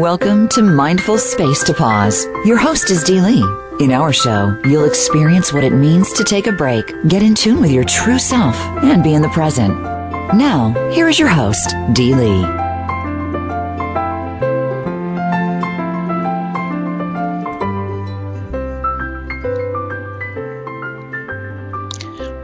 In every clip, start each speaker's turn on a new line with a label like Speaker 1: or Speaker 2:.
Speaker 1: Welcome to Mindful Space to Pause. Your host is Dee Lee. In our show, you'll experience what it means to take a break, get in tune with your true self, and be in the present. Now, here is your host, Dee Lee.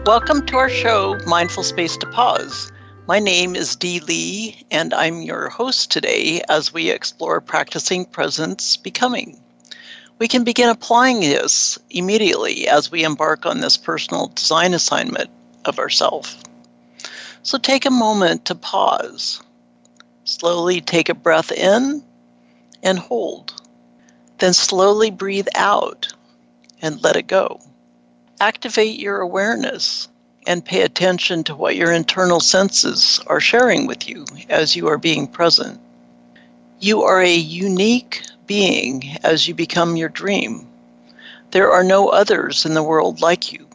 Speaker 2: Welcome to our show, Mindful Space to Pause. My name is Dee Lee, and I'm your host today as we explore practicing presence becoming. We can begin applying this immediately as we embark on this personal design assignment of ourself. So take a moment to pause. Slowly take a breath in and hold. Then slowly breathe out and let it go. Activate your awareness and pay attention to what your internal senses are sharing with you as you are being present. You are a unique being as you become your dream. There are no others in the world like you.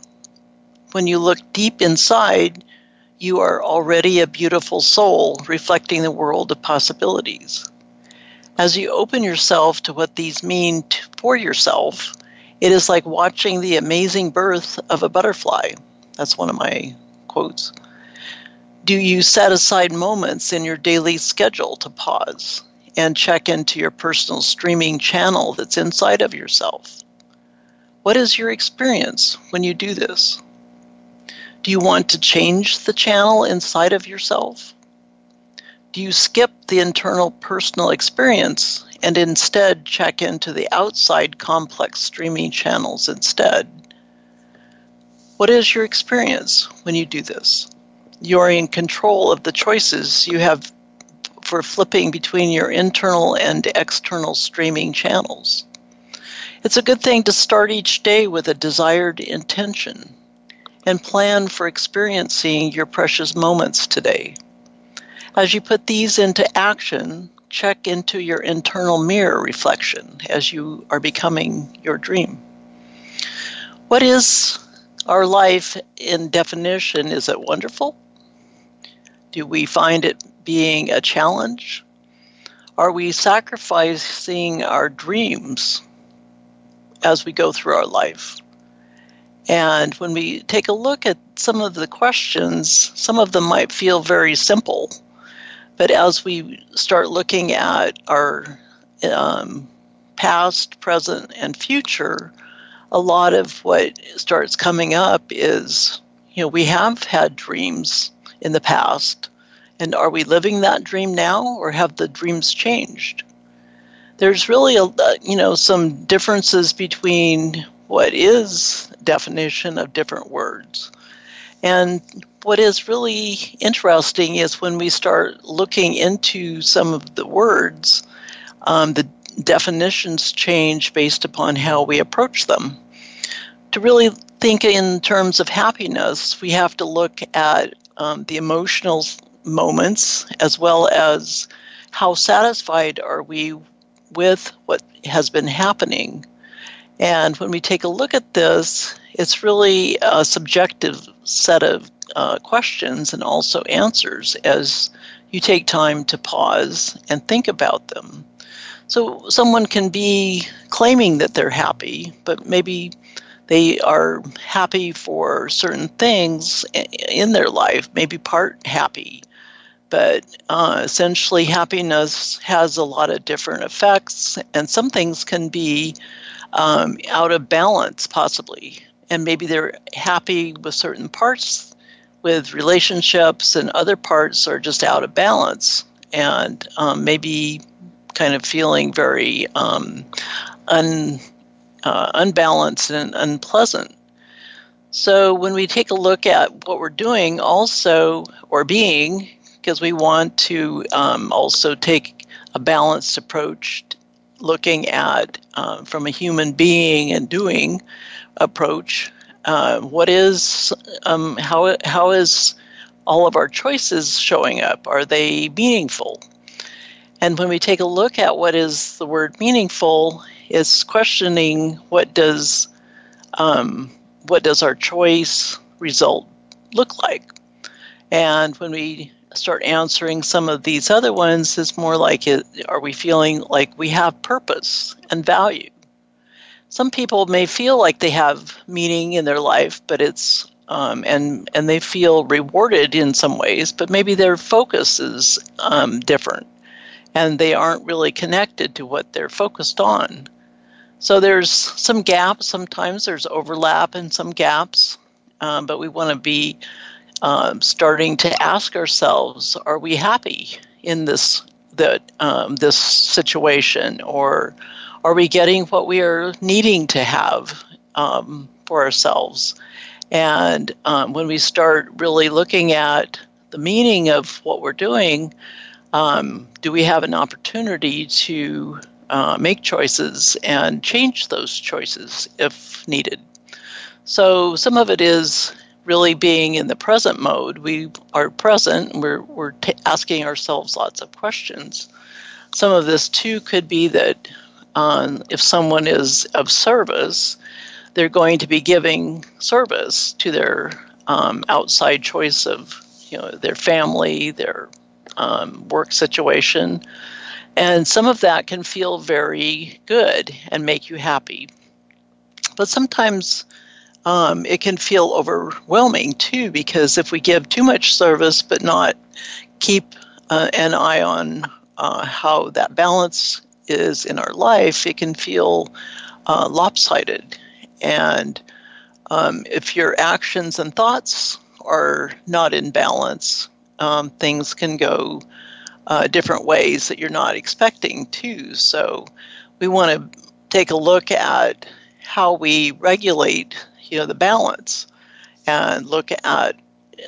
Speaker 2: When you look deep inside, you are already a beautiful soul reflecting the world of possibilities. As you open yourself to what these mean for yourself, it is like watching the amazing birth of a butterfly. That's one of my quotes. Do you set aside moments in your daily schedule to pause and check into your personal streaming channel that's inside of yourself? What is your experience when you do this? Do you want to change the channel inside of yourself? Do you skip the internal personal experience and instead check into the outside complex streaming channels instead? What is your experience when you do this? You're in control of the choices you have for flipping between your internal and external streaming channels. It's a good thing to start each day with a desired intention and plan for experiencing your precious moments today. As you put these into action, check into your internal mirror reflection as you are becoming your dream. What is our life, in definition, is it wonderful? Do we find it being a challenge? Are we sacrificing our dreams as we go through our life? And when we take a look at some of the questions, some of them might feel very simple, but as we start looking at our um, past, present, and future, a lot of what starts coming up is, you know, we have had dreams in the past, and are we living that dream now, or have the dreams changed? There's really a, you know, some differences between what is definition of different words. And what is really interesting is when we start looking into some of the words, um, the definitions change based upon how we approach them. To really think in terms of happiness, we have to look at um, the emotional moments as well as how satisfied are we with what has been happening. And when we take a look at this, it's really a subjective set of uh, questions and also answers as you take time to pause and think about them. So someone can be claiming that they're happy, but maybe they are happy for certain things in their life, maybe part happy. But uh, essentially, happiness has a lot of different effects, and some things can be um, out of balance, possibly. And maybe they're happy with certain parts with relationships, and other parts are just out of balance. And um, maybe kind of feeling very um, un, uh, unbalanced and unpleasant. So when we take a look at what we're doing, also or being, because we want to um, also take a balanced approach, looking at uh, from a human being and doing approach. Uh, what is um, how how is all of our choices showing up? Are they meaningful? And when we take a look at what is the word meaningful, it's questioning what does um, what does our choice result look like, And when we start answering some of these other ones, it's more like it, are we feeling like we have purpose and value? Some people may feel like they have meaning in their life, but it's um, and and they feel rewarded in some ways, but maybe their focus is um, different, and they aren't really connected to what they're focused on. So there's some gaps. Sometimes there's overlap and some gaps, um, but we want to be um, starting to ask ourselves: Are we happy in this that um, this situation, or are we getting what we are needing to have um, for ourselves? And um, when we start really looking at the meaning of what we're doing, um, do we have an opportunity to uh, make choices and change those choices if needed? So some of it is really being in the present mode. We are present. We're we're t- asking ourselves lots of questions. Some of this too could be that um, if someone is of service, they're going to be giving service to their um, outside choice of you know their family, their um, work situation, and some of that can feel very good and make you happy. But sometimes um, it can feel overwhelming too, because if we give too much service but not keep uh, an eye on uh, how that balance is in our life, it can feel uh, lopsided and um, if your actions and thoughts are not in balance, um, things can go uh, different ways that you're not expecting to. So we want to take a look at how we regulate, you know, the balance, and look at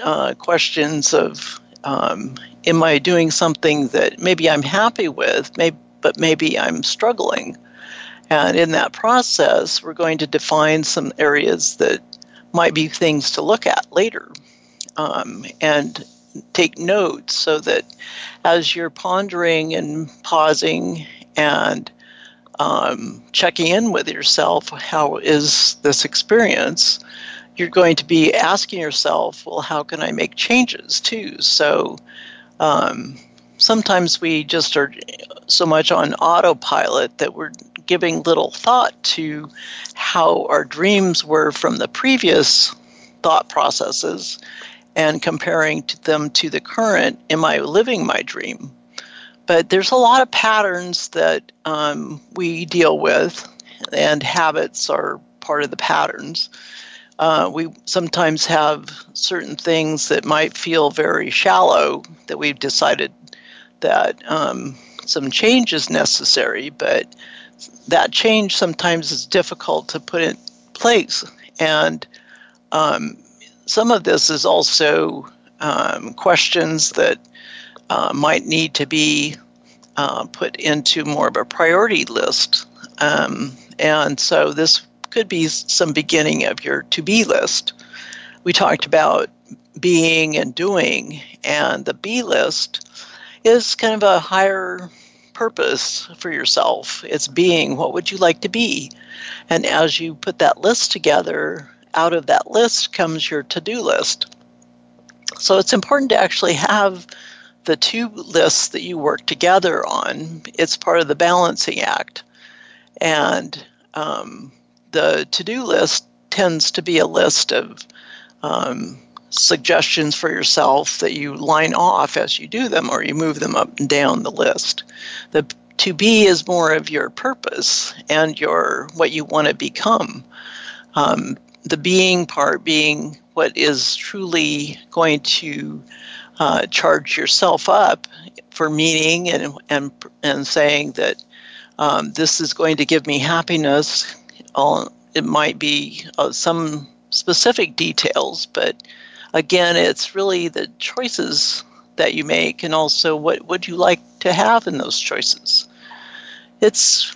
Speaker 2: uh, questions of, um, am I doing something that maybe I'm happy with, maybe, but maybe I'm struggling. And in that process, we're going to define some areas that might be things to look at later um, and take notes so that as you're pondering and pausing and um, checking in with yourself, how is this experience? You're going to be asking yourself, well, how can I make changes too? So um, sometimes we just are so much on autopilot that we're giving little thought to how our dreams were from the previous thought processes and comparing to them to the current am i living my dream but there's a lot of patterns that um, we deal with and habits are part of the patterns uh, we sometimes have certain things that might feel very shallow that we've decided that um, some change is necessary but that change sometimes is difficult to put in place. And um, some of this is also um, questions that uh, might need to be uh, put into more of a priority list. Um, and so this could be some beginning of your to be list. We talked about being and doing, and the be list is kind of a higher purpose for yourself. It's being what would you like to be? And as you put that list together, out of that list comes your to do list. So it's important to actually have the two lists that you work together on. It's part of the balancing act. And um, the to do list tends to be a list of um, suggestions for yourself that you line off as you do them or you move them up and down the list. The to be is more of your purpose and your what you want to become. Um, the being part being what is truly going to uh, charge yourself up for meaning and and and saying that um, this is going to give me happiness. it might be uh, some specific details, but again, it's really the choices that you make and also what would you like to have in those choices. It's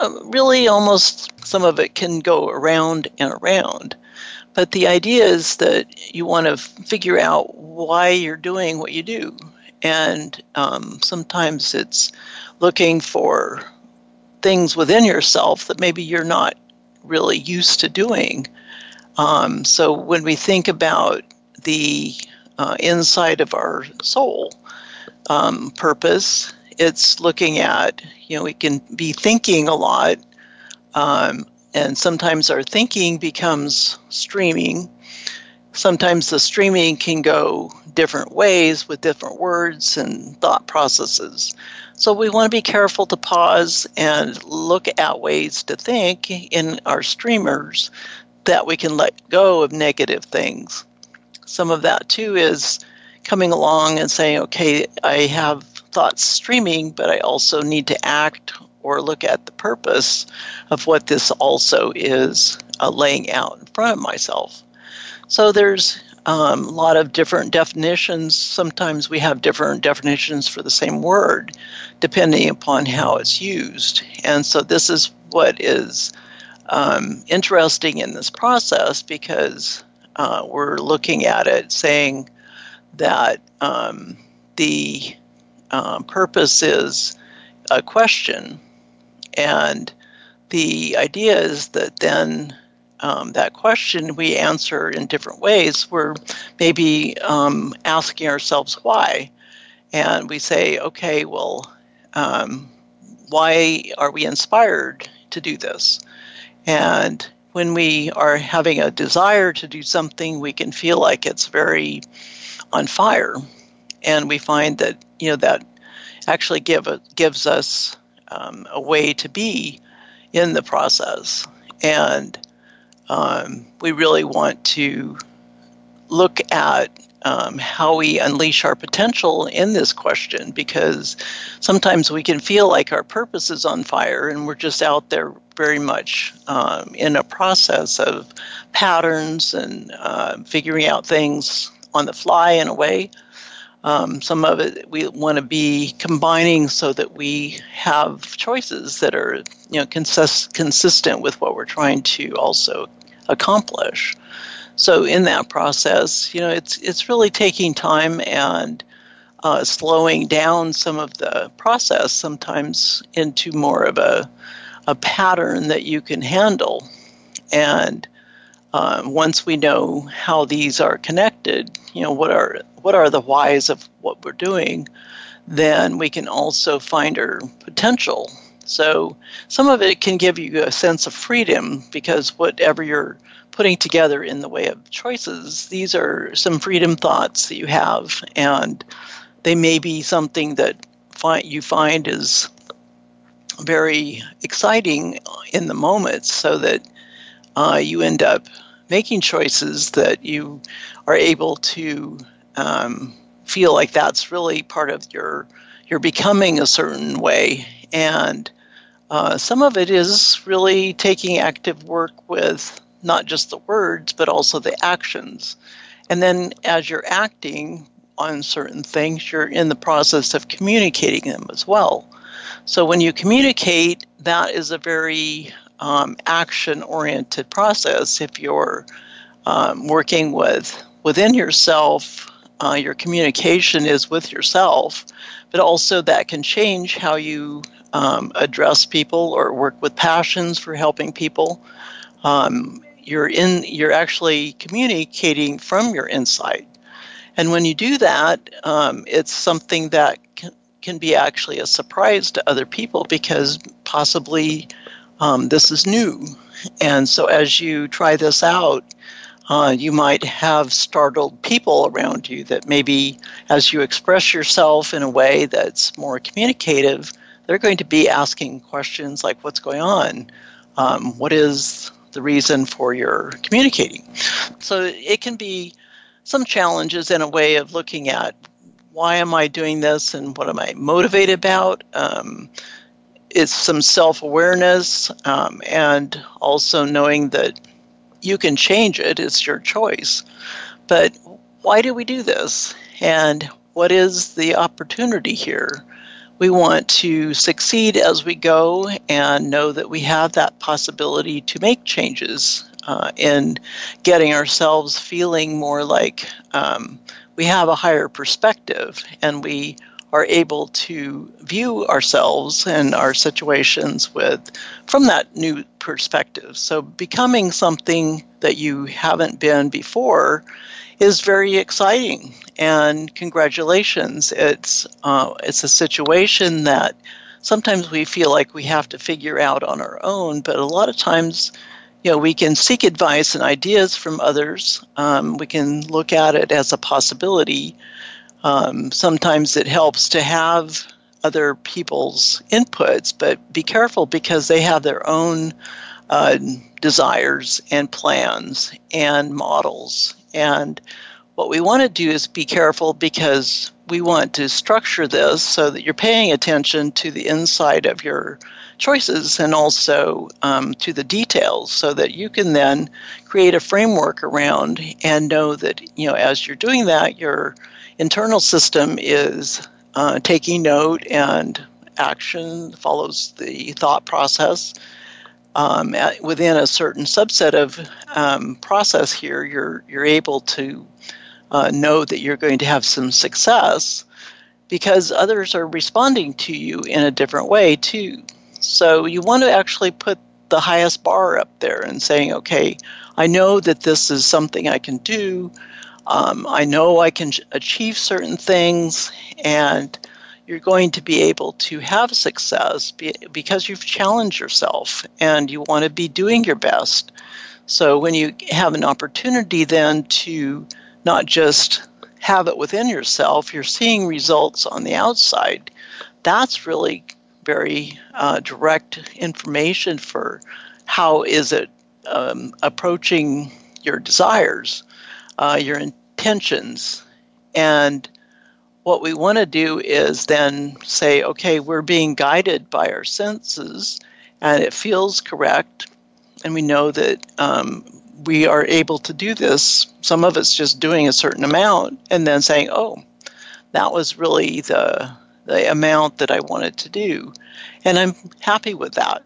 Speaker 2: uh, really almost some of it can go around and around. But the idea is that you want to figure out why you're doing what you do. And um, sometimes it's looking for things within yourself that maybe you're not really used to doing. Um, so when we think about the uh, inside of our soul. Um, purpose, it's looking at, you know, we can be thinking a lot, um, and sometimes our thinking becomes streaming. Sometimes the streaming can go different ways with different words and thought processes. So we want to be careful to pause and look at ways to think in our streamers that we can let go of negative things. Some of that too is coming along and saying, okay, I have thoughts streaming, but I also need to act or look at the purpose of what this also is uh, laying out in front of myself. So there's um, a lot of different definitions. Sometimes we have different definitions for the same word, depending upon how it's used. And so this is what is um, interesting in this process because uh, we're looking at it saying that um, the uh, purpose is a question. And the idea is that then um, that question we answer in different ways. We're maybe um, asking ourselves why. And we say, okay, well, um, why are we inspired to do this? And when we are having a desire to do something, we can feel like it's very on fire. And we find that, you know, that actually give a, gives us um, a way to be in the process. And um, we really want to look at um, how we unleash our potential in this question because sometimes we can feel like our purpose is on fire and we're just out there very much um, in a process of patterns and uh, figuring out things on the fly in a way. Um, some of it we want to be combining so that we have choices that are you know consist- consistent with what we're trying to also accomplish. So in that process, you know, it's it's really taking time and uh, slowing down some of the process sometimes into more of a a pattern that you can handle. And uh, once we know how these are connected, you know, what are what are the whys of what we're doing, then we can also find our potential. So some of it can give you a sense of freedom because whatever you're putting together in the way of choices, these are some freedom thoughts that you have, and they may be something that you find is very exciting in the moment, so that uh, you end up making choices that you are able to um, feel like that's really part of your you're becoming a certain way and uh, some of it is really taking active work with not just the words, but also the actions. And then as you're acting on certain things, you're in the process of communicating them as well. So when you communicate, that is a very um, action oriented process. If you're um, working with within yourself, uh, your communication is with yourself, but also that can change how you um, address people or work with passions for helping people. Um, you're in you're actually communicating from your inside and when you do that um, it's something that can, can, be actually a surprise to other people because possibly um, this is new and so as you try this out uh, you might have startled people around you that maybe as you express yourself in a way that's more communicative they're going to be asking questions like what's going on um, what is the reason for your communicating. So it can be some challenges in a way of looking at why am I doing this and what am I motivated about. Um, it's some self awareness um, and also knowing that you can change it, it's your choice. But why do we do this? And what is the opportunity here? we want to succeed as we go and know that we have that possibility to make changes uh, in getting ourselves feeling more like um, we have a higher perspective and we are able to view ourselves and our situations with from that new perspective so becoming something that you haven't been before is very exciting. And congratulations, it's uh, it's a situation that sometimes we feel like we have to figure out on our own, but a lot of times, you know, we can seek advice and ideas from others. Um, we can look at it as a possibility. Um, sometimes it helps to have other people's inputs, but be careful because they have their own uh, desires and plans and models. And what we want to do is be careful because we want to structure this so that you're paying attention to the inside of your choices and also um, to the details so that you can then create a framework around and know that you know as you're doing that your internal system is uh, taking note and action follows the thought process um, at, within a certain subset of um, process here, you're you're able to uh, know that you're going to have some success because others are responding to you in a different way too. So you want to actually put the highest bar up there and saying, okay, I know that this is something I can do. Um, I know I can achieve certain things, and you're going to be able to have success because you've challenged yourself and you want to be doing your best. So when you have an opportunity then to not just have it within yourself, you're seeing results on the outside. That's really very uh, direct information for how is it um, approaching your desires, uh, your intentions, and what we want to do is then say, okay, we're being guided by our senses and it feels correct. And we know that um, we are able to do this. Some of it's just doing a certain amount and then saying, oh, that was really the, the amount that I wanted to do. And I'm happy with that.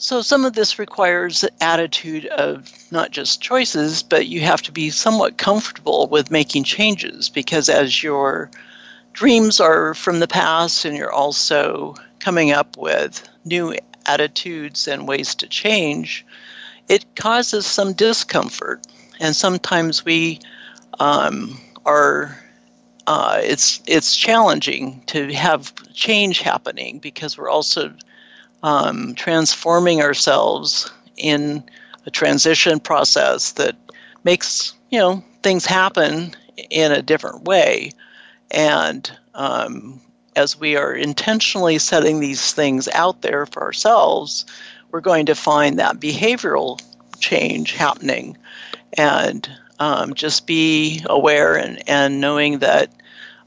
Speaker 2: So some of this requires attitude of not just choices, but you have to be somewhat comfortable with making changes because as your dreams are from the past and you're also coming up with new attitudes and ways to change, it causes some discomfort. And sometimes we um, are uh, it's it's challenging to have change happening because we're also um, transforming ourselves in a transition process that makes you know things happen in a different way. And um, as we are intentionally setting these things out there for ourselves we're going to find that behavioral change happening. And um, just be aware and, and knowing that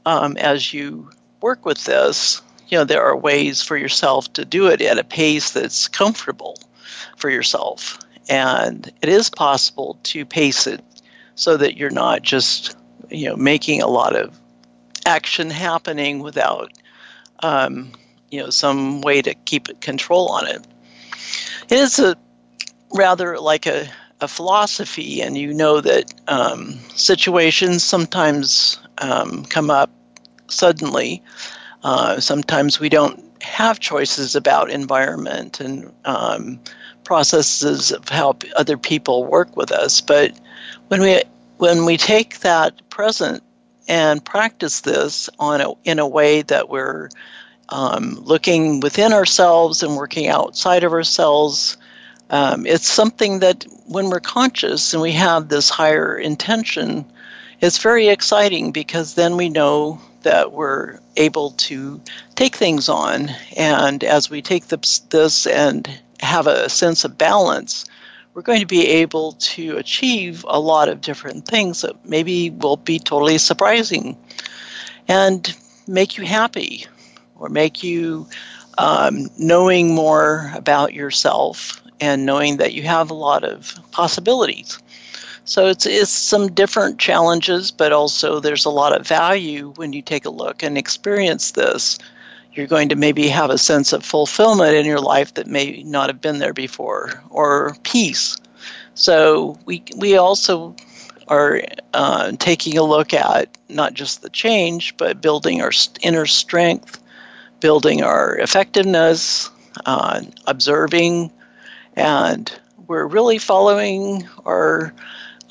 Speaker 2: um, as you work with this you know there are ways for yourself to do it at a pace that's comfortable for yourself. And it is possible to pace it so that you're not just you know making a lot of action happening without um, you know some way to keep control on it. It is a rather like a, a philosophy and you know that um, situations sometimes um, come up suddenly uh, sometimes we don't have choices about environment and um, processes of how other people work with us. But when we when we take that present and practice this on a, in a way that we're um, looking within ourselves and working outside of ourselves, um, it's something that when we're conscious and we have this higher intention, it's very exciting because then we know that we're able to take things on. And as we take this, and have a sense of balance, we're going to be able to achieve a lot of different things that maybe will be totally surprising and make you happy or make you um, knowing more about yourself and knowing that you have a lot of possibilities. So it's it's some different challenges, but also there's a lot of value when you take a look and experience this. You're going to maybe have a sense of fulfillment in your life that may not have been there before, or peace. So we we also are uh, taking a look at not just the change, but building our inner strength, building our effectiveness, uh, observing, and we're really following our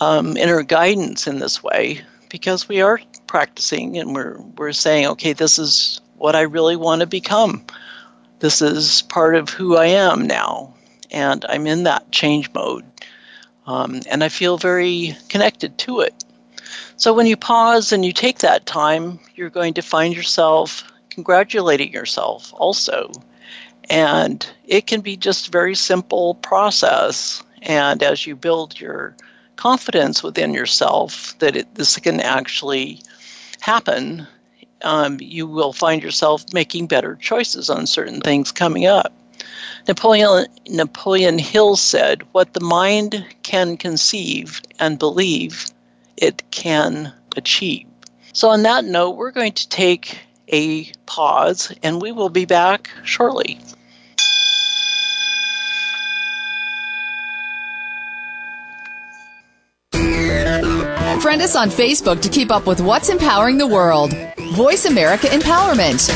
Speaker 2: um, inner guidance in this way because we are practicing and we're, we're saying, okay, this is what I really want to become. This is part of who I am now. And I'm in that change mode. Um, and I feel very connected to it. So when you pause and you take that time, you're going to find yourself congratulating yourself also. And it can be just a very simple process. And as you build your confidence within yourself that it, this can actually happen, um, you will find yourself making better choices on certain things coming up. Napoleon, Napoleon Hill said, What the mind can conceive and believe, it can achieve. So, on that note, we're going to take a pause and we will be back shortly.
Speaker 3: Friend us on Facebook to keep up with what's empowering the world. Voice America Empowerment.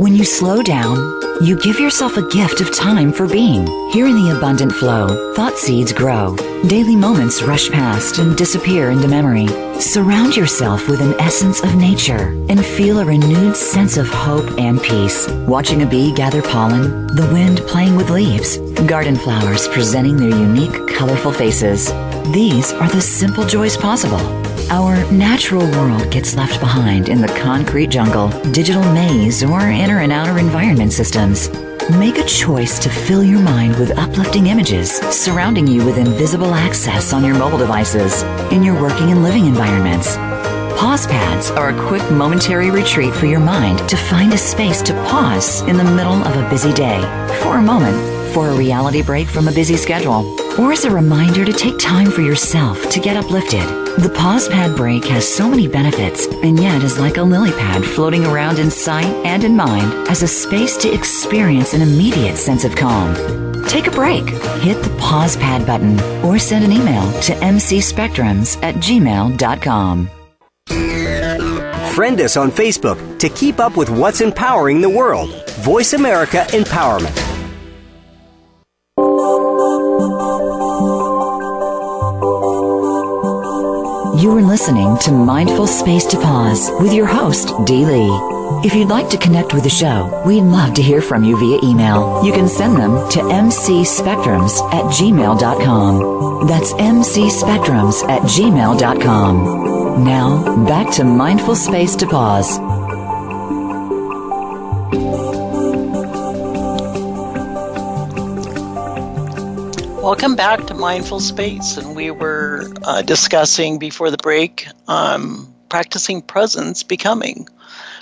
Speaker 1: When you slow down, you give yourself a gift of time for being. Here in the abundant flow, thought seeds grow. Daily moments rush past and disappear into memory. Surround yourself with an essence of nature and feel a renewed sense of hope and peace. Watching a bee gather pollen, the wind playing with leaves, garden flowers presenting their unique, colorful faces. These are the simple joys possible. Our natural world gets left behind in the concrete jungle, digital maze, or inner and outer environment systems. Make a choice to fill your mind with uplifting images, surrounding you with invisible access on your mobile devices, in your working and living environments. Pause pads are a quick momentary retreat for your mind to find a space to pause in the middle of a busy day for a moment for a reality break from a busy schedule, or as a reminder to take time for yourself to get uplifted. The pause pad break has so many benefits and yet is like a lily pad floating around in sight and in mind as a space to experience an immediate sense of calm. Take a break, hit the pause pad button, or send an email to mcspectrums at gmail.com.
Speaker 4: Friend us on Facebook to keep up with what's empowering the world. Voice America Empowerment.
Speaker 1: You are listening to Mindful Space to Pause with your host, Dee Lee. If you'd like to connect with the show, we'd love to hear from you via email. You can send them to mcspectrums at gmail.com. That's mcspectrums at gmail.com. Now, back to Mindful Space to Pause.
Speaker 2: Welcome back to Mindful Space. And we were uh, discussing before the break um, practicing presence, becoming,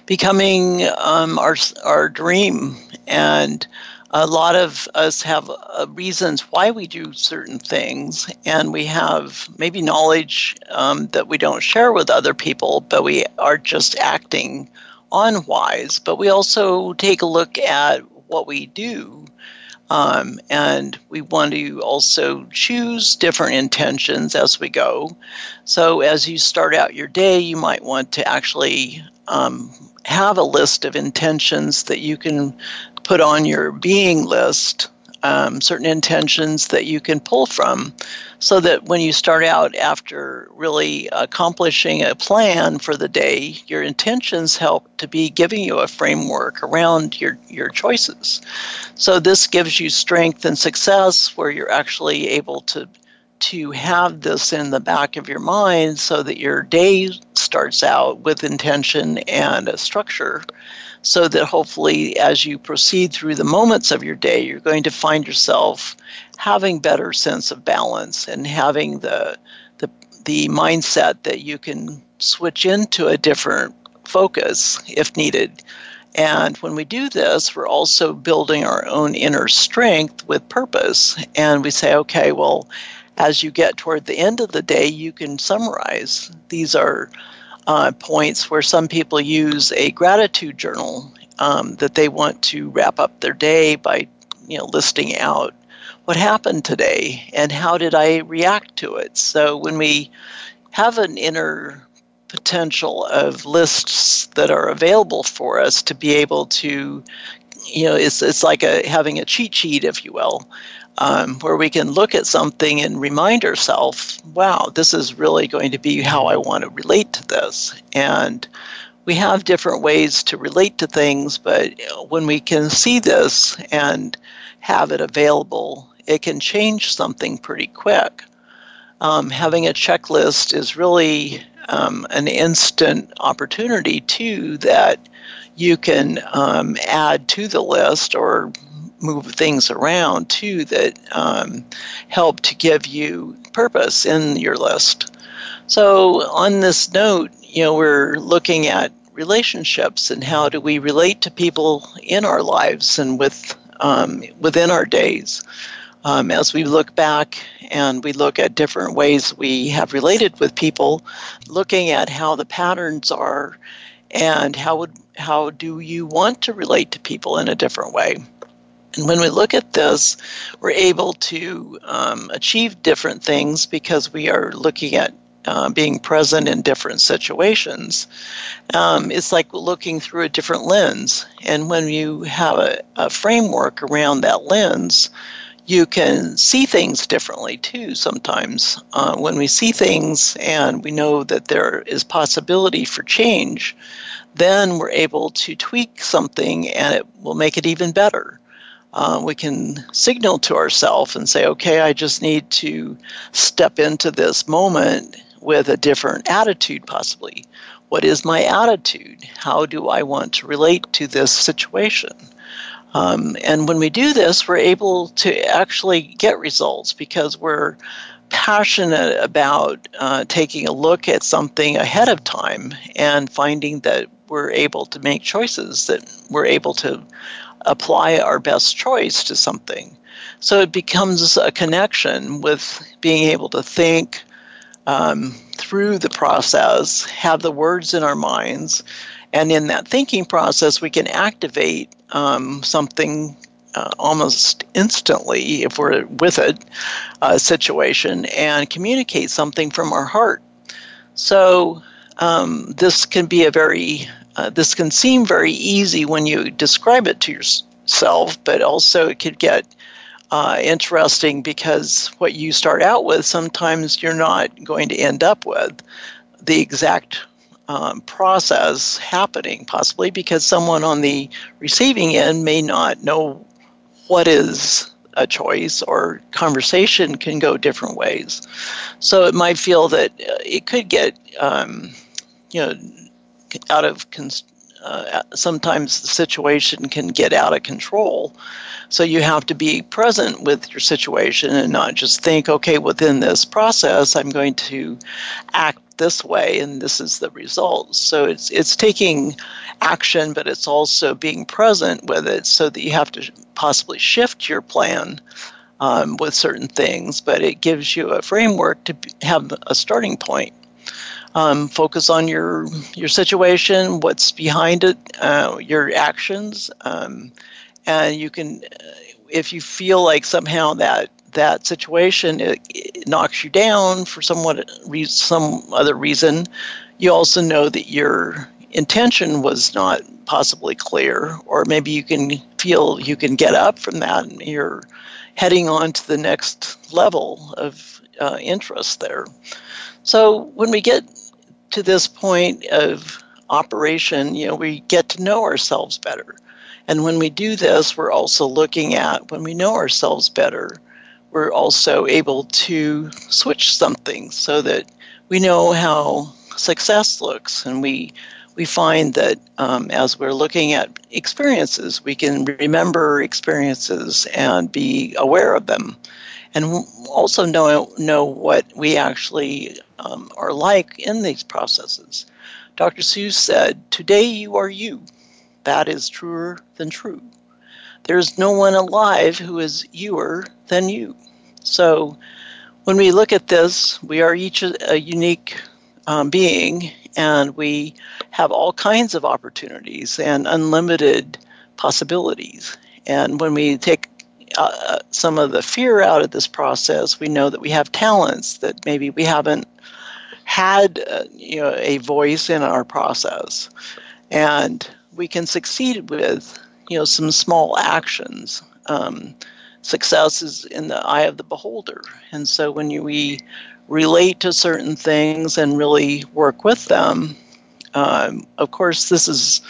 Speaker 2: becoming um, our, our dream. And a lot of us have uh, reasons why we do certain things, and we have maybe knowledge um, that we don't share with other people, but we are just acting on whys. But we also take a look at what we do um, and we want to also choose different intentions as we go. So, as you start out your day, you might want to actually um, have a list of intentions that you can put on your being list um, certain intentions that you can pull from so that when you start out after really accomplishing a plan for the day, your intentions help to be giving you a framework around your, your choices. So this gives you strength and success where you're actually able to to have this in the back of your mind so that your day starts out with intention and a structure so that hopefully as you proceed through the moments of your day you're going to find yourself having better sense of balance and having the the, the mindset that you can switch into a different focus if needed and when we do this, we're also building our own inner strength with purpose. And we say, okay, well, as you get toward the end of the day, you can summarize. These are uh, points where some people use a gratitude journal um, that they want to wrap up their day by you know listing out what happened today and how did I react to it. So when we have an inner potential of lists that are available for us to be able to you know, it's it's like a having a cheat sheet, if you will, um, where we can look at something and remind ourselves, wow, this is really going to be how I want to relate to this. And we have different ways to relate to things, but when we can see this and have it available, it can change something pretty quick. Um, having a checklist is really um, an instant opportunity, too, that you can um, add to the list or move things around too that um, help to give you purpose in your list. So, on this note, you know, we're looking at relationships and how do we relate to people in our lives and with um, within our days. Um, as we look back and we look at different ways we have related with people, looking at how the patterns are and how would how do you want to relate to people in a different way. And when we look at this, we're able to um, achieve different things because we are looking at uh, being present in different situations. Um, it's like looking through a different lens. And when you have a, a framework around that lens, you can see things differently too sometimes. Uh, when we see things and we know that there is possibility for change, then we're able to tweak something and it will make it even better uh, we can signal to ourselves and say, okay, I just need to step into this moment with a different attitude, possibly. What is my attitude? How do I want to relate to this situation? Um, and when we do this, we're able to actually get results because we're passionate about uh, taking a look at something ahead of time and finding that we're able to make choices that we're able to apply our best choice to something. So it becomes a connection with being able to think um, through the process, have the words in our minds, and in that thinking process, we can activate um, something uh, almost instantly, if we're with it, a situation, and communicate something from our heart. So um, this can be a very uh, this can seem very easy when you describe it to yourself, but also it could get uh, interesting because what you start out with, sometimes you're not going to end up with the exact um, process happening, possibly because someone on the receiving end may not know what is a choice or conversation can go different ways. So it might feel that uh, it could get, um, you know, out of uh, sometimes the situation can get out of control. So you have to be present with your situation and not just think, okay, within this process, I'm going to act this way and this is the result. So it's it's taking action, but it's also being present with it so that you have to possibly shift your plan um, with certain things, but it gives you a framework to have a starting point um, focus on your your situation, what's behind it, uh, your actions, um, and you can, uh, if you feel like somehow that that situation it, it knocks you down for somewhat some other reason, you also know that your intention was not possibly clear, or maybe you can feel you can get up from that and you're heading on to the next level of uh, interest there. So when we get to this point of operation, you know, we get to know ourselves better. And when we do this, we're also looking at when we know ourselves better, we're also able to switch something so that we know how success looks and we we find that um, as we're looking at experiences, we can remember experiences and be aware of them, and also know know what we actually um, are like in these processes. Dr. Seuss said, Today you are you. That is truer than true. There's no one alive who is youer than you. So when we look at this, we are each a, a unique um, being and we have all kinds of opportunities and unlimited possibilities. And when we take uh, some of the fear out of this process, we know that we have talents that maybe we haven't had uh, you know a voice in our process, and we can succeed with you know some small actions. Um, success is in the eye of the beholder, and so when you, we relate to certain things and really work with them, um, of course, this is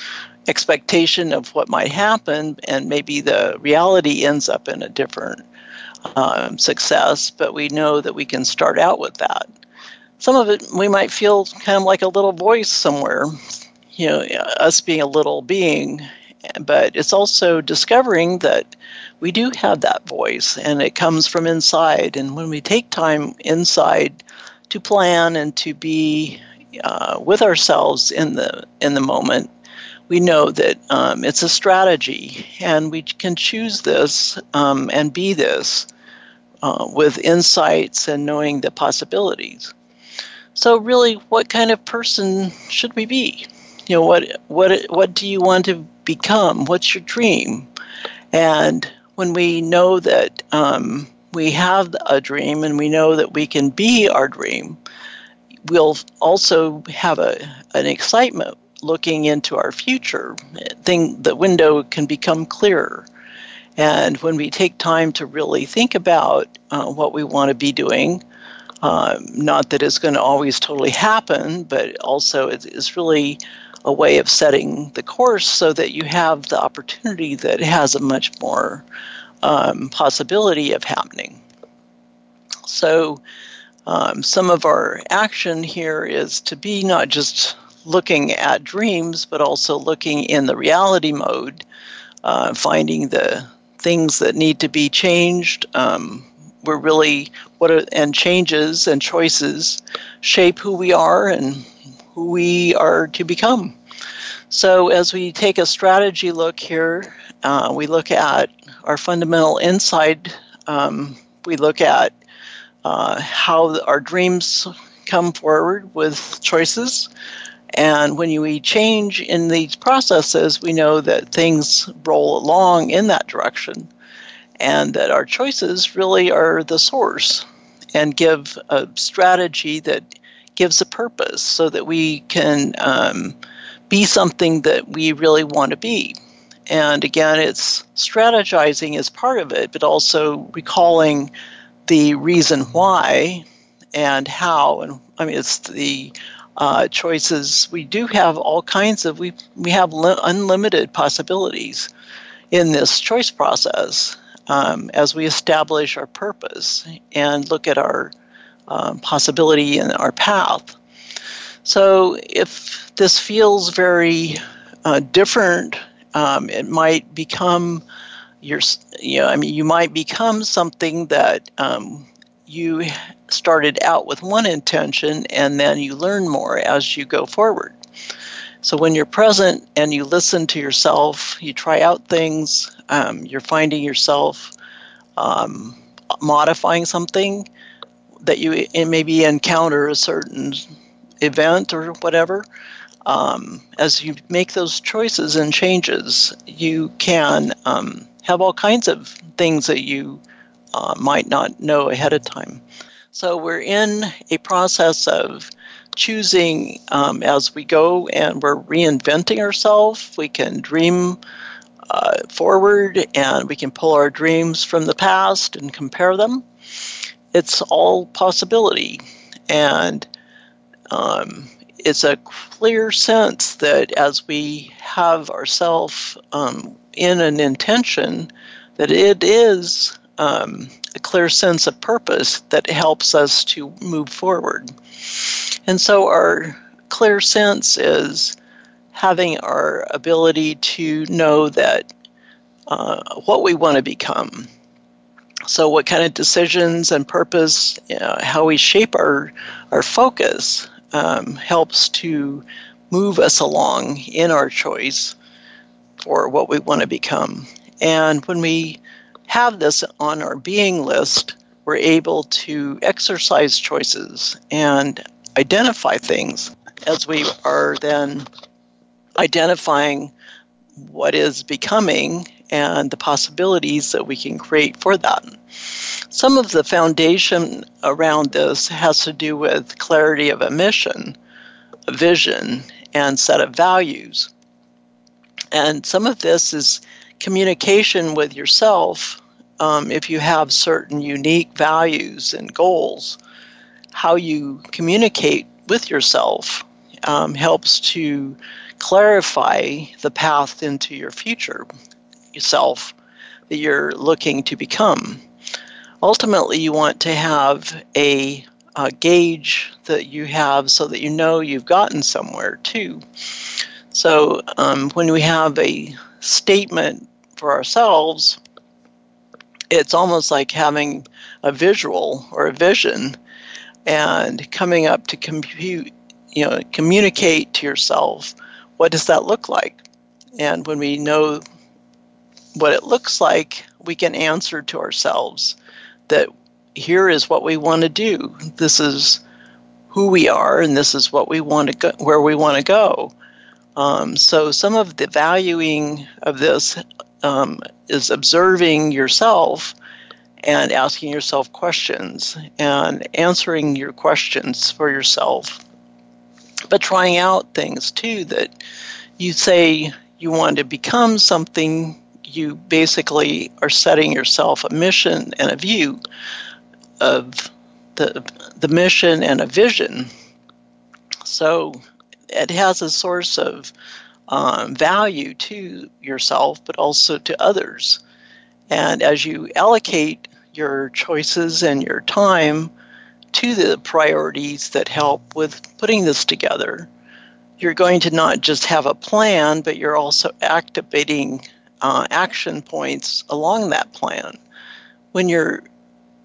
Speaker 2: expectation of what might happen, and maybe the reality ends up in a different um, success, but we know that we can start out with that. Some of it we might feel kind of like a little voice somewhere, you know, us being a little being, but it's also discovering that we do have that voice and it comes from inside. And when we take time inside to plan and to be uh, with ourselves in the in the moment, we know that um, it's a strategy, and we can choose this um, and be this uh, with insights and knowing the possibilities. So, really, what kind of person should we be? You know, what what what do you want to become? What's your dream? And when we know that um, we have a dream and we know that we can be our dream, we'll also have a an excitement looking into our future. Thing the window can become clearer. And when we take time to really think about uh, what we want to be doing, um, not that it's going to always totally happen, but also it's, it's really a way of setting the course so that you have the opportunity that has a much more um, possibility of happening. So, um, some of our action here is to be not just looking at dreams, but also looking in the reality mode, uh, finding the things that need to be changed. Um, we're really what are, and changes and choices shape who we are and who we are to become. So as we take a strategy look here, uh, we look at our fundamental inside. Um, we look at uh, how our dreams come forward with choices. And when we change in these processes, we know that things roll along in that direction and that our choices really are the source and give a strategy that gives a purpose so that we can um, be something that we really want to be. And again, it's strategizing as part of it, but also recalling the reason why and how. And I mean, it's the uh, choices. We do have all kinds of we we have li- unlimited possibilities in this choice process um, as we establish our purpose and look at our um, possibility and our path. So if this feels very uh, different, um, it might become your, you know, I mean, you might become something that um, you started out with one intention and then you learn more as you go forward. So when you're present and you listen to yourself, you try out things, um, you're finding yourself um, modifying something that you maybe encounter a certain event or whatever. Um, as you make those choices and changes, you can um, have all kinds of things that you uh, might not know ahead of time. So we're in a process of choosing um, as we go, and we're reinventing ourselves. We can dream uh, forward, and we can pull our dreams from the past and compare them. It's all possibility, and um, it's a clear sense that as we have ourselves um, in an intention, that it is um, a clear sense of purpose that helps us to move forward. And so our clear sense is having our ability to know that uh, what we want to become. So, what kind of decisions and purpose, you know, how we shape our, our focus um, helps to move us along in our choice for what we want to become. And when we have this on our being list, we're able to exercise choices and identify things as we are then identifying what is becoming and the possibilities that we can create for that. Some of the foundation around this has to do with clarity of a mission, a vision, and set of values. And some of this is communication with yourself, um, if you have certain unique values and goals, how you communicate with yourself um, helps to clarify the path into your future yourself that you're looking to become. Ultimately, you want to have a, a gauge that you have so that you know you've gotten somewhere too. So, um, when we have a statement for ourselves, it's almost like having a visual or a vision and coming up to compute, you know, communicate to yourself what does that look like? And when we know what it looks like, we can answer to ourselves that here is what we want to do. This is who we are, and this is what we want to go, where we want to go. Um, so some of the valuing of this um, is observing yourself and asking yourself questions and answering your questions for yourself, but trying out things too that you say you want to become something. You basically are setting yourself a mission and a view of the the mission and a vision. So it has a source of um, value to yourself, but also to others. And as you allocate your choices and your time to the priorities that help with putting this together, you're going to not just have a plan, but you're also activating uh, action points along that plan. When you're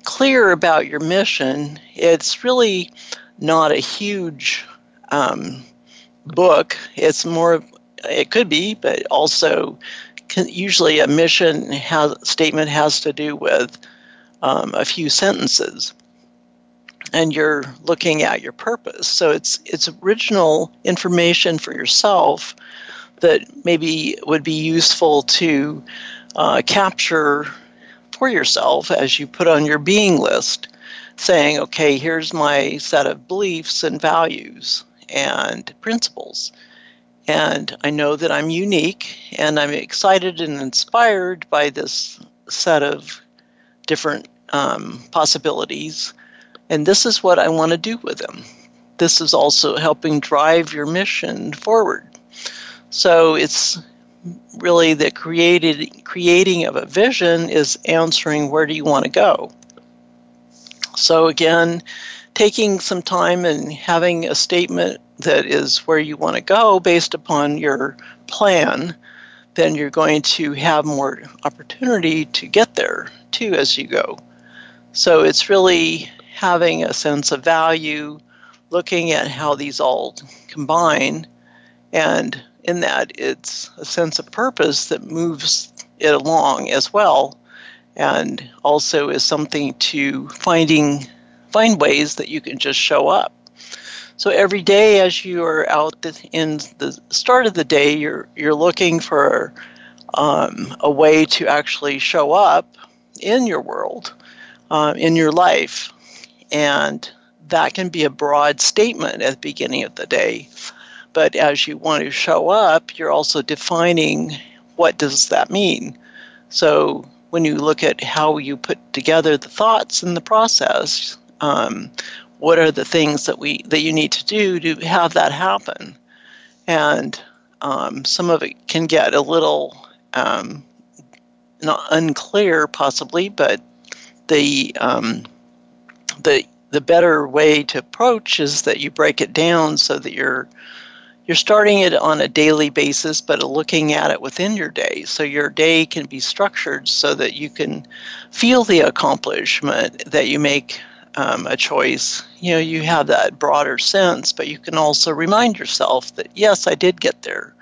Speaker 2: clear about your mission, it's really not a huge um, book. It's more, it could be, but also usually a mission has, statement has to do with um, a few sentences. And you're looking at your purpose. So it's it's original information for yourself that maybe would be useful to uh, capture for yourself as you put on your being list saying okay here's my set of beliefs and values and principles and i know that i'm unique and i'm excited and inspired by this set of different um, possibilities, and this is what I want to do with them. This is also helping drive your mission forward. So it's really the created creating of a vision is answering where do you want to go. So again, taking some time and having a statement that is where you want to go based upon your plan, then you're going to have more opportunity to get there too as you go. So it's really having a sense of value, looking at how these all combine, and in that it's a sense of purpose that moves it along as well, and also is something to finding find ways that you can just show up. So every day, as you are out in the start of the day, you're you're looking for um, a way to actually show up in your world, uh, in your life, and that can be a broad statement at the beginning of the day. But as you want to show up, you're also defining what does that mean. So when you look at how you put together the thoughts in the process, um, what are the things that we that you need to do to have that happen? And um, some of it can get a little um, not unclear, possibly, but the um, the the better way to approach is that you break it down so that you're you're starting it on a daily basis but looking at it within your day so your day can be structured so that you can feel the accomplishment that you make um, a choice. You know you have that broader sense but you can also remind yourself that yes i did get there.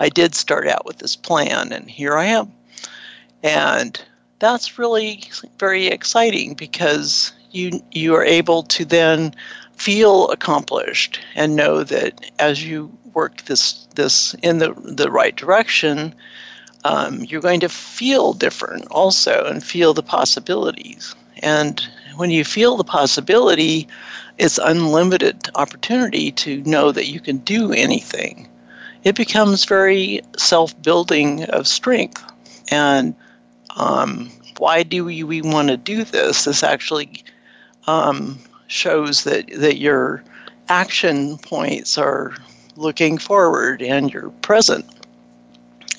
Speaker 2: I did start out with this plan and here i am. And that's really very exciting because you you are able to then feel accomplished and know that as you work this this in the the right direction, um, you're going to feel different also and feel the possibilities. And when you feel the possibility, it's unlimited opportunity to know that you can do anything. It becomes very self building of strength And um, why do we, we want to do this? This actually um, shows that, that your action points are looking forward and you're present.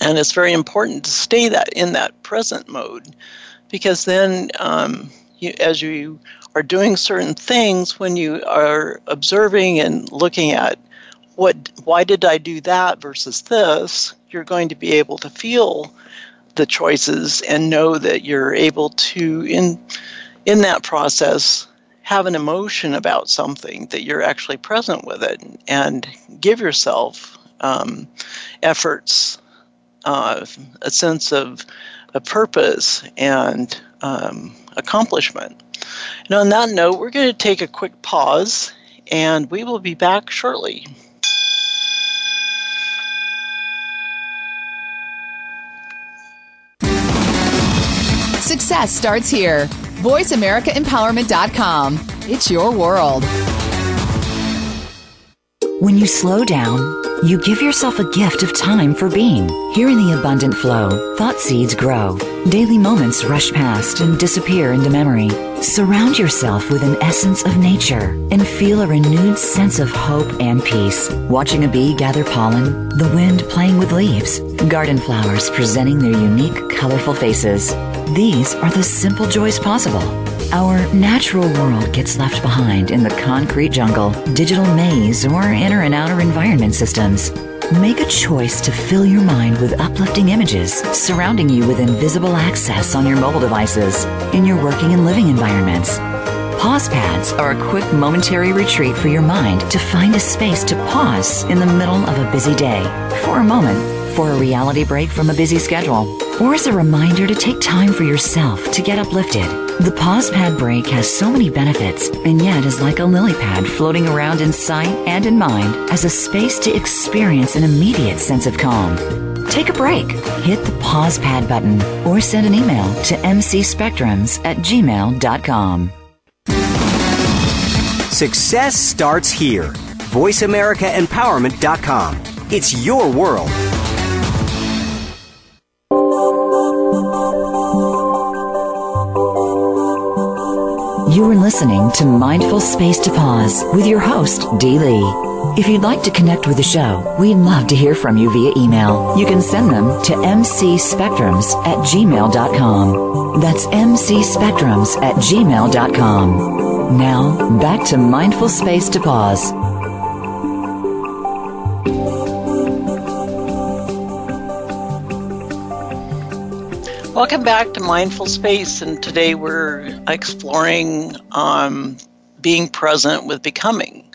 Speaker 2: And it's very important to stay that in that present mode because then um, you, as you are doing certain things when you are observing and looking at what why did I do that versus this, you're going to be able to feel the choices and know that you're able to in in that process have an emotion about something that you're actually present with it and give yourself um, efforts uh, a sense of a purpose and um, accomplishment and on that note we're going to take a quick pause and we will be back shortly
Speaker 3: Success starts here. VoiceAmericaEmpowerment.com. It's your world.
Speaker 1: When you slow down, you give yourself a gift of time for being. Here in the abundant flow, thought seeds grow. Daily moments rush past and disappear into memory. Surround yourself with an essence of nature and feel a renewed sense of hope and peace. Watching a bee gather pollen, the wind playing with leaves, garden flowers presenting their unique, colorful faces. These are the simple joys possible. Our natural world gets left behind in the concrete jungle, digital maze, or inner and outer environment systems. Make a choice to fill your mind with uplifting images, surrounding you with invisible access on your mobile devices, in your working and living environments. Pause pads are a quick momentary retreat for your mind to find a space to pause in the middle of a busy day for a moment for a reality break from a busy schedule, or as a reminder to take time for yourself to get uplifted. The pause pad break has so many benefits and yet is like a lily pad floating around in sight and in mind as a space to experience an immediate sense of calm. Take a break. Hit the pause pad button or send an email to mcspectrums at gmail.com.
Speaker 4: Success starts here. VoiceAmericaEmpowerment.com. It's your world.
Speaker 1: You are listening to Mindful Space to Pause with your host, Dee Lee. If you'd like to connect with the show, we'd love to hear from you via email. You can send them to mcspectrums at gmail.com. That's mcspectrums at gmail.com. Now, back to Mindful Space to Pause.
Speaker 2: Welcome back to Mindful Space, and today we're exploring um, being present with becoming.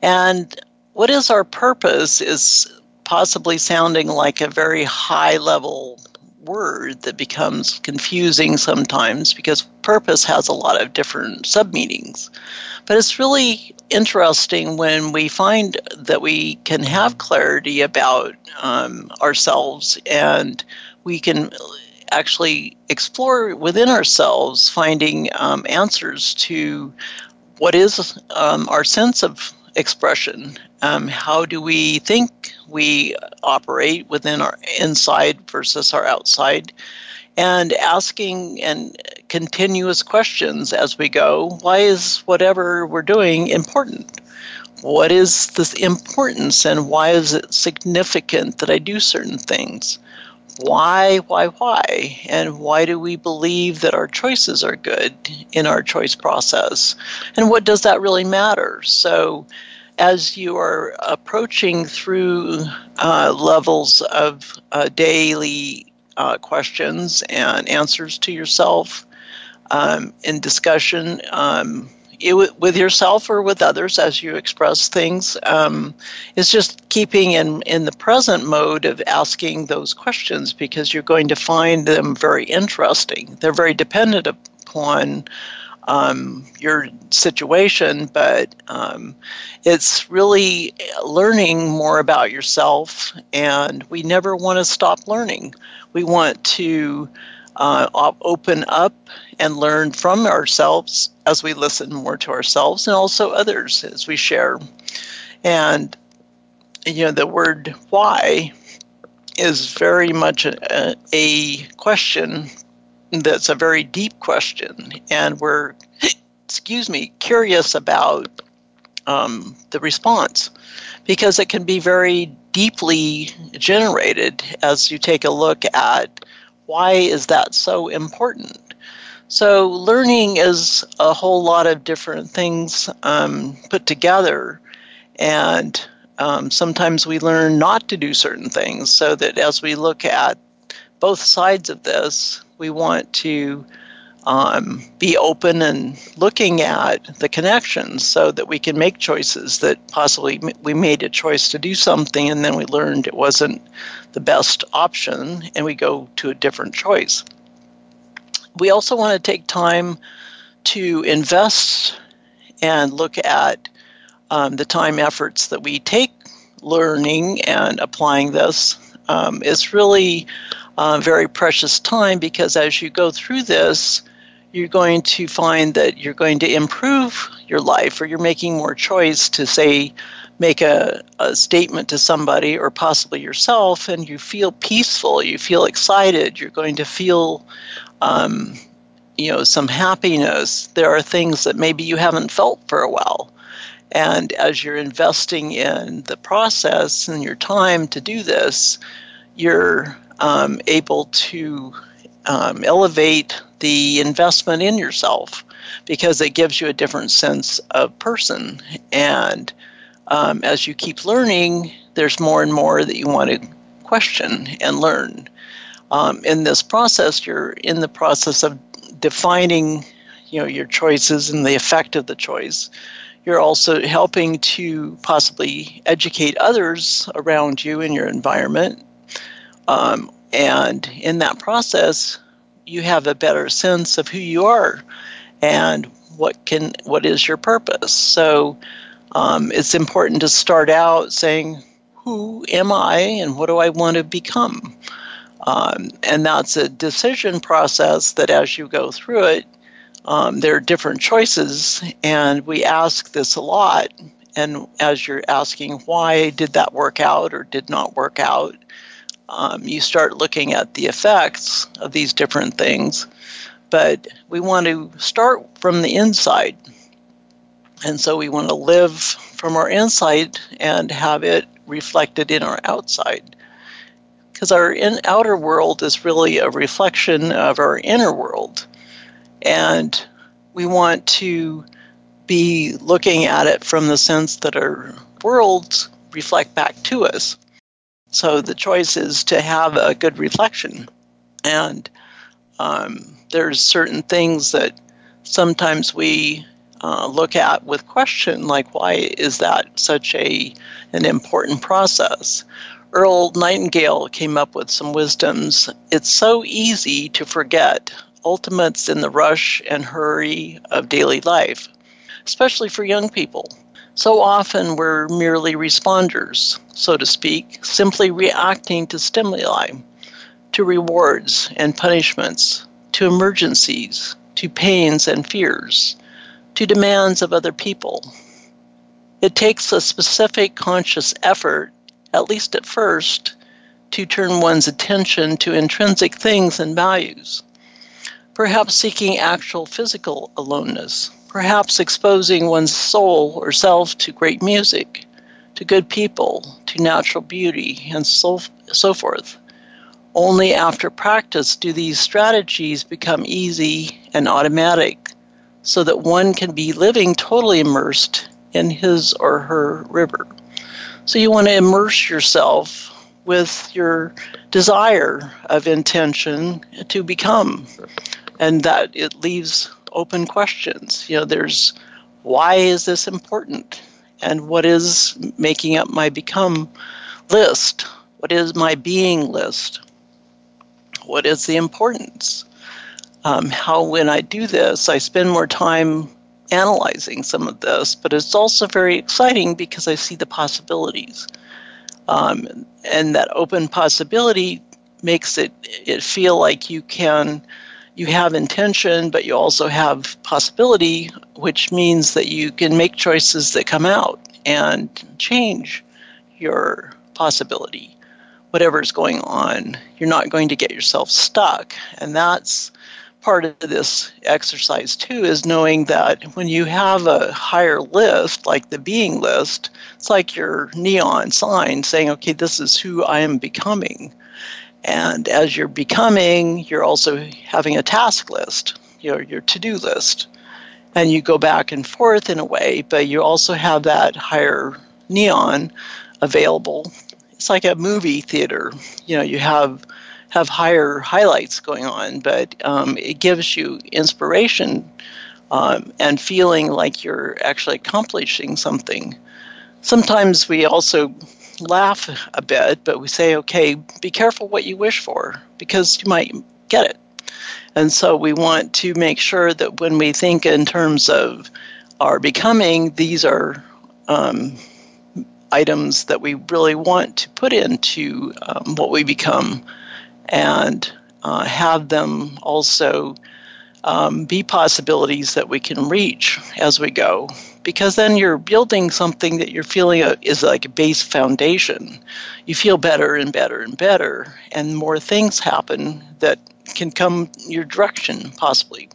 Speaker 2: And what is our purpose is possibly sounding like a very high level word that becomes confusing sometimes because purpose has a lot of different sub meanings. But it's really interesting when we find that we can have clarity about um, ourselves and we can actually explore within ourselves, finding um, answers to what is um, our sense of expression. Um, how do we think we operate within our inside versus our outside? And asking and continuous questions as we go. Why is whatever we're doing important? What is the importance and why is it significant that I do certain things? Why, why, why? And why do we believe that our choices are good in our choice process? And what does that really matter? So, as you are approaching through uh, levels of uh, daily uh, questions and answers to yourself um, in discussion, um, it, with yourself or with others as you express things um, is just keeping in, in the present mode of asking those questions because you're going to find them very interesting. They're very dependent upon um, your situation, but um, it's really learning more about yourself, and we never want to stop learning. We want to uh, open up and learn from ourselves as we listen more to ourselves and also others as we share. And, you know, the word why is very much a, a question that's a very deep question, and we're, excuse me, curious about um, the response because it can be very deeply generated as you take a look at why is that so important. So learning is a whole lot of different things um, put together, and um, sometimes we learn not to do certain things. So that as we look at both sides of this, we want to um, be open and looking at the connections so that we can make choices that possibly we made a choice to do something and then we learned it wasn't the best option and we go to a different choice. We also want to take time to invest and look at um, the time efforts that we take learning and applying this. Um, it's really uh, very precious time because as you go through this, you're going to find that you're going to improve your life or you're making more choice to say make a, a statement to somebody or possibly yourself and you feel peaceful you feel excited you're going to feel um, you know some happiness. There are things that maybe you haven't felt for a while. And as you're investing in the process and your time to do this you're um, able to um, elevate the investment in yourself because it gives you a different sense of person. And um, as you keep learning, there's more and more that you want to question and learn. Um, in this process, you're in the process of defining, you know, your choices and the effect of the choice. You're also helping to possibly educate others around you in your environment um, and in that process, you have a better sense of who you are and what can what is your purpose. So um, it's important to start out saying, "Who am I, and what do I want to become?" Um, and that's a decision process that, as you go through it, um, there are different choices, and we ask this a lot. And as you're asking, why did that work out or did not work out? Um, you start looking at the effects of these different things. But we want to start from the inside. And so we want to live from our inside and have it reflected in our outside. Because our in, outer world is really a reflection of our inner world. And we want to be looking at it from the sense that our worlds reflect back to us. So the choice is to have a good reflection. And um, there's certain things that sometimes we uh, look at with question, like why is that such a an important process? Earl Nightingale came up with some wisdoms. It's so easy to forget ultimates in the rush and hurry of daily life, especially for young people. So often we're merely responders, so to speak, simply reacting to stimuli, to rewards and punishments, to emergencies, to pains and fears, to demands of other people. It takes a specific conscious effort, at least at first, to turn one's attention to intrinsic things and values, perhaps seeking actual physical aloneness perhaps exposing one's soul or self to great music, to good people, to natural beauty, and so, so forth. Only after practice do these strategies become easy and automatic so that one can be living totally immersed in his or her river. So you want to immerse yourself with your desire of intention to become. And that it leaves open questions. You know, there's why is this important? And what is making up my become list? What is my being list? What is the importance? Um, how, when I do this, I spend more time analyzing some of this, but it's also very exciting because I see the possibilities. Um, and that open possibility makes it, it feel like you can you have intention, but you also have possibility, which means that you can make choices that come out and change your possibility. whatever's going on. You're not going to get yourself stuck. And that's part of this exercise too is knowing that when you have a higher list like the being list it's like your neon sign saying okay this is who i am becoming and as you're becoming you're also having a task list your, your to-do list. And you go back and forth in a way but you also have that higher neon available. It's like a movie theater. You know you have have higher highlights going on, but um, it gives you inspiration um, and feeling like you're actually accomplishing something. Sometimes we also laugh a bit, but we say, okay, be careful what you wish for because you might get it. And so we want to make sure that when we think in terms of our becoming, these are um, items that we really want to put into um, what we become and uh, have them also um, be possibilities that we can reach as we go. Because then you're building something that you're feeling is like a base foundation. You feel better and better and better, and more things happen that can come your direction, possibly.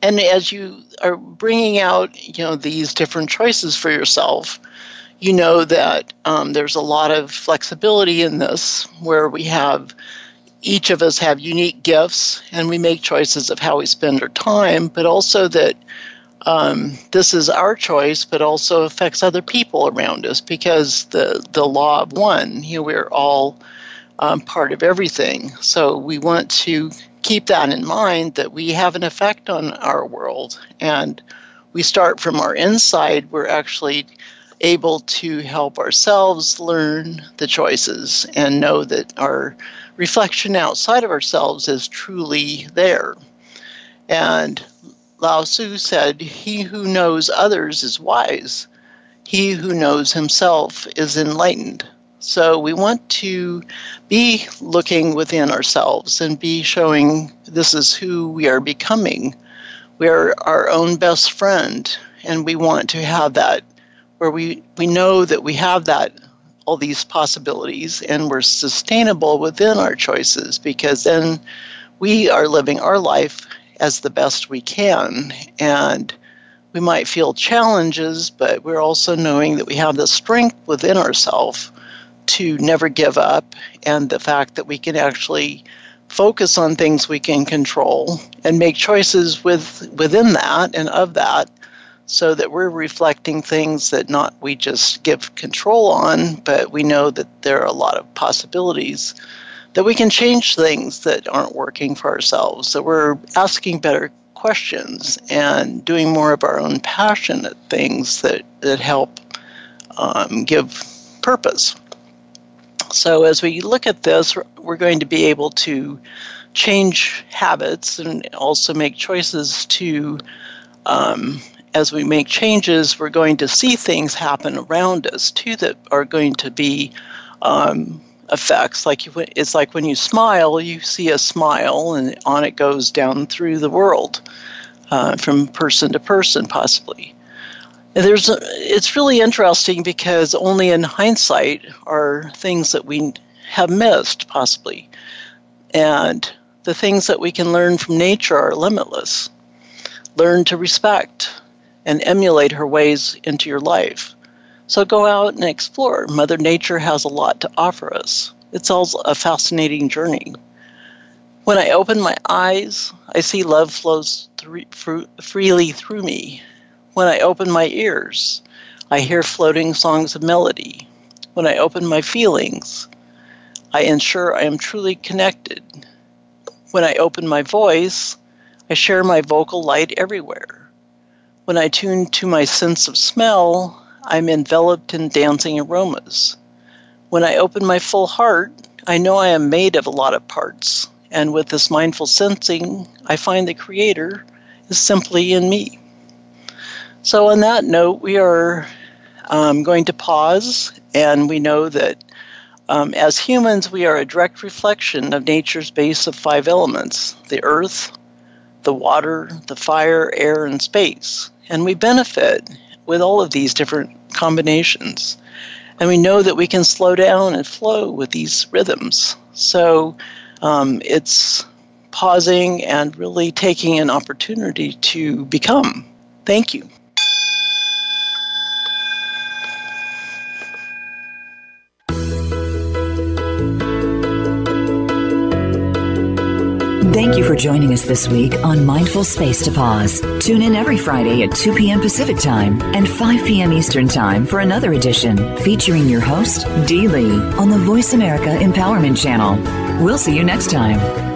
Speaker 2: And as you are bringing out, you know, these different choices for yourself, you know that um, there's a lot of flexibility in this where we have each of us have unique gifts and we make choices of how we spend our time, but also that um, this is our choice, but also affects other people around us because the, the law of one, you know, we're all um, part of everything. So we want to keep that in mind that we have an effect on our world. And we start from our inside, we're actually able to help ourselves learn the choices and know that our reflection outside of ourselves is truly there. And Lao Tzu said, He who knows others is wise, he who knows himself is enlightened. So we want to be looking within ourselves and be showing this is who we are becoming. We are our own best friend, and we want to have that where we, we know that we have that all these possibilities and we're sustainable within our choices because then we are living our life as the best we can. And we might feel challenges but we're also knowing that we have the strength within ourselves to never give up and the fact that we can actually focus on things we can control and make choices with within that and of that so that we're reflecting things that not we just give control on, but we know that there are a lot of possibilities that we can change things that aren't working for ourselves, that we're asking better questions and doing more of our own passionate things that, that help um, give purpose. So, as we look at this, we're going to be able to change habits and also make choices to um, as we make changes, we're going to see things happen around us too that are going to be um, effects. Like you, it's like when you smile, you see a smile, and on it goes down through the world, uh, from person to person, possibly. And there's, a, it's really interesting because only in hindsight are things that we have missed, possibly, and the things that we can learn from nature are limitless. Learn to respect and emulate her ways into your life. So go out and explore. Mother Nature has a lot to offer us. It's all a fascinating journey. When I open my eyes, I see love flows freely through me. When I open my ears, I hear floating songs of melody. When I open my feelings, I ensure I am truly connected. When I open my voice, I share my vocal light everywhere. When I tune to my sense of smell, I'm enveloped in dancing aromas. When I open my full heart, I know I am made of a lot of parts, and with this mindful sensing, I find the Creator is simply in me. So, on that note, we are um, going to pause, and we know that um, as humans, we are a direct reflection of nature's base of five elements the earth, the water, the fire, air, and space. And we benefit with all of these different combinations. And we know that we can slow down and flow with these rhythms. So um, it's pausing and really taking an opportunity to become. Thank you.
Speaker 1: Thank you for joining us this week on Mindful Space to Pause. Tune in every Friday at 2 p.m. Pacific Time and 5 p.m. Eastern Time for another edition featuring your host, Dee Lee, on the Voice America Empowerment Channel. We'll see you next time.